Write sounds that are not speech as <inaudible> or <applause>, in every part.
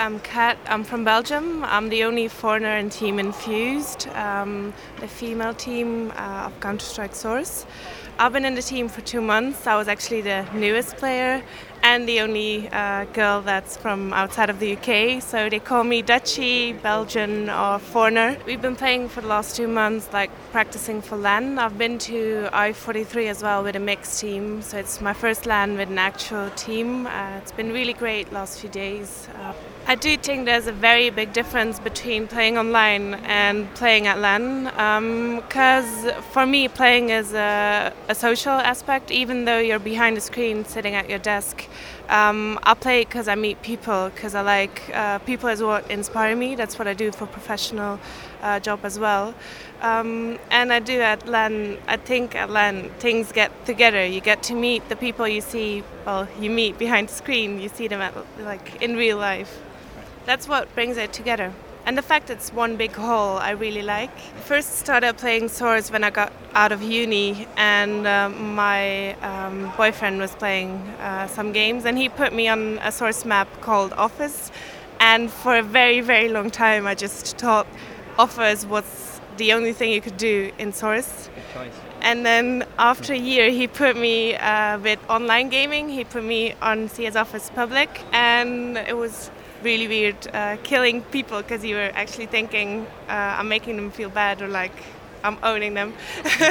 I'm Kat. I'm from Belgium. I'm the only foreigner in Team Infused, um, the female team uh, of Counter Strike Source. I've been in the team for two months. I was actually the newest player and the only uh, girl that's from outside of the UK. So they call me Dutchy, Belgian, or foreigner. We've been playing for the last two months, like practicing for LAN. I've been to I43 as well with a mixed team. So it's my first LAN with an actual team. Uh, it's been really great last few days. Uh, I do think there's a very big difference between playing online and playing at LAN. Because um, for me, playing is a, a, social aspect, even though you're behind the screen sitting at your desk. Um, I play because I meet people, because I like uh, people is what inspire me. That's what I do for professional uh, job as well. Um, and I do at LAN, I think at LAN things get together. You get to meet the people you see, well, you meet behind the screen, you see them at, like in real life that's what brings it together. And the fact it's one big whole, I really like. First started playing Source when I got out of uni, and uh, my um, boyfriend was playing uh, some games, and he put me on a Source map called Office. And for a very, very long time, I just thought Office was the only thing you could do in Source. And then after a year, he put me uh, with online gaming. He put me on CS Office Public, and it was really weird uh, killing people because you were actually thinking uh, I'm making them feel bad or like I'm owning them.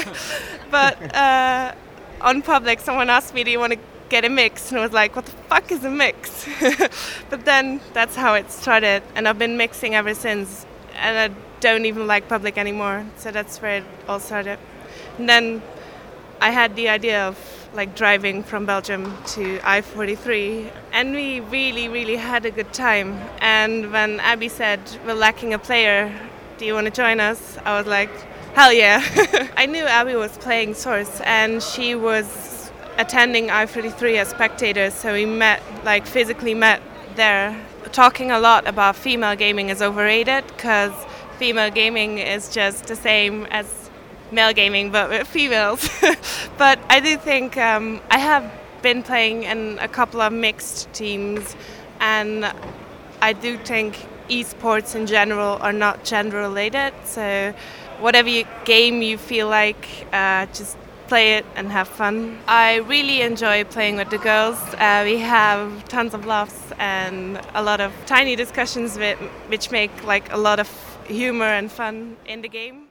<laughs> but uh, on public, someone asked me, "Do you want to get a mix?" And I was like, "What the fuck is a mix?" <laughs> but then that's how it started, and I've been mixing ever since. And I don't even like public anymore, so that's where it all started. And then I had the idea of like driving from Belgium to I-43 and we really really had a good time. And when Abby said we're lacking a player do you want to join us? I was like hell yeah. <laughs> I knew Abby was playing Source and she was attending I-43 as spectators so we met like physically met there. Talking a lot about female gaming is overrated because female gaming is just the same as male gaming, but with females. <laughs> but I do think um, I have been playing in a couple of mixed teams, and I do think esports in general are not gender related. So, whatever you, game you feel like, uh, just play it and have fun. I really enjoy playing with the girls. Uh, we have tons of laughs and a lot of tiny discussions with, which make like a lot of humor and fun in the game.